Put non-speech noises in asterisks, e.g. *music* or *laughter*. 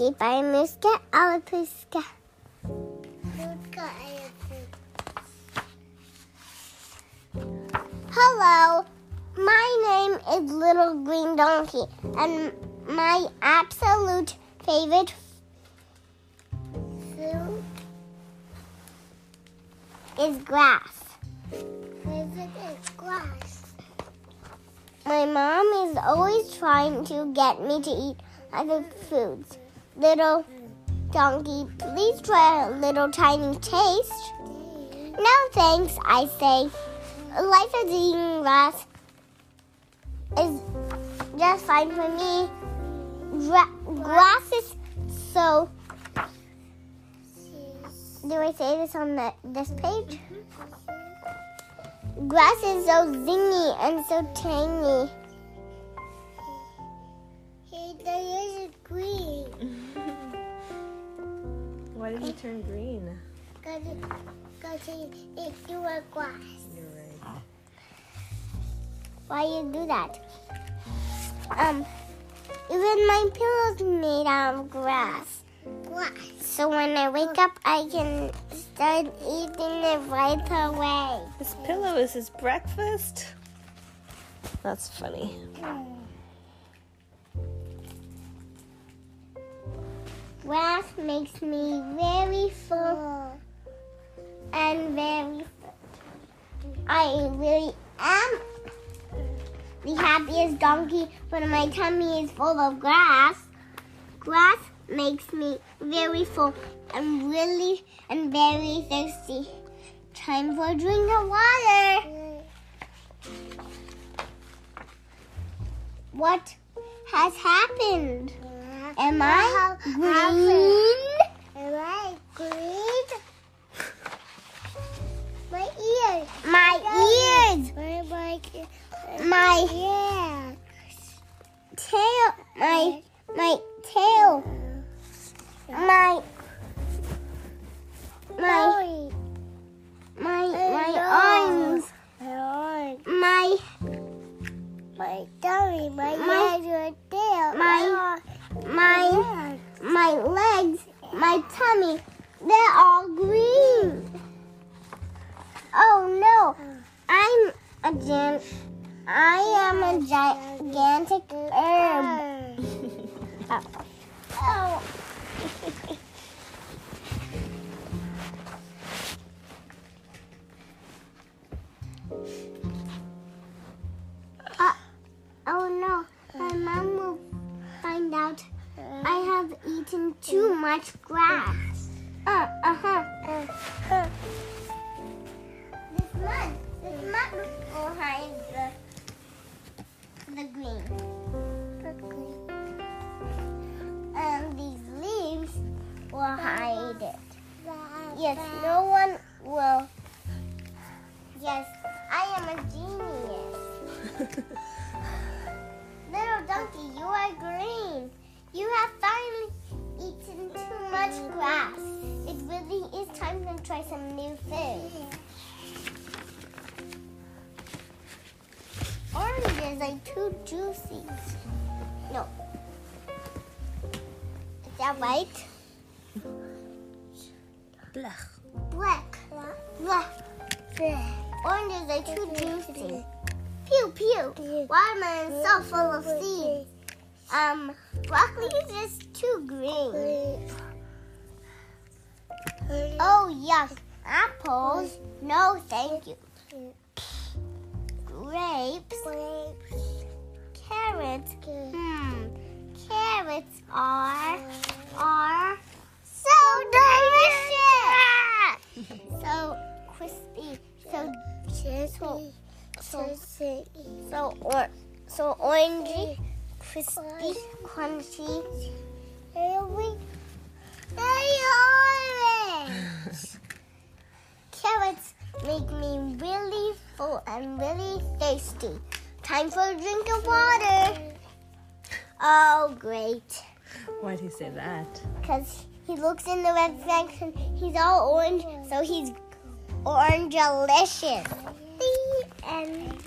By Muska Alapuska. Hello, my name is Little Green Donkey, and my absolute favorite food is grass. Favorite is grass. My mom is always trying to get me to eat other foods. Little donkey, please try a little tiny taste. No thanks, I say. Life is eating grass is just fine for me. Gra- grass is so. Do I say this on the, this page? Grass is so zingy and so tangy. There is green. Why did you turn green? Because it's your grass. You're right. Why you do that? Um, even my pillow's made out of grass. Grass. So when I wake up, I can start eating it right away. This pillow is his breakfast? That's funny. Grass makes me very full and very. I really am the happiest donkey when my tummy is full of grass. Grass makes me very full and really and very thirsty. Time for a drink of water. What has happened? Am I green? Am I green? My ears. My ears. My my my tail. My my tail. My my my my arms. My my tummy. My my tail. My my my my legs. My tummy. They're all green. Oh no! I'm a giant. I am a gigantic herb. *laughs* eaten too much grass. Uh, uh-huh. Uh, this mud, this mud will hide the, the green. The green. And these leaves will hide it. Yes, no one will. Yes, I am a genius. *laughs* Little donkey, you are green. You have finally eaten too much grass. It really is time to try some new food. Oranges are too juicy. No. Is that right? Blech. Black. Black. Oranges are too juicy. Pew pew. Watermelon is so full of seeds. Um, broccoli is just too green. Oh yuck. Apples? No, thank you. Grapes? Carrots? Hmm. Carrots are are so delicious. *laughs* so crispy. So so so so or so orangey, crispy, crunchy. Very *laughs* orange. Carrots make me really full and really thirsty. Time for a drink of water. Oh, great. Why'd he say that? Because he looks in the reflection. He's all orange, so he's orange delicious. The end.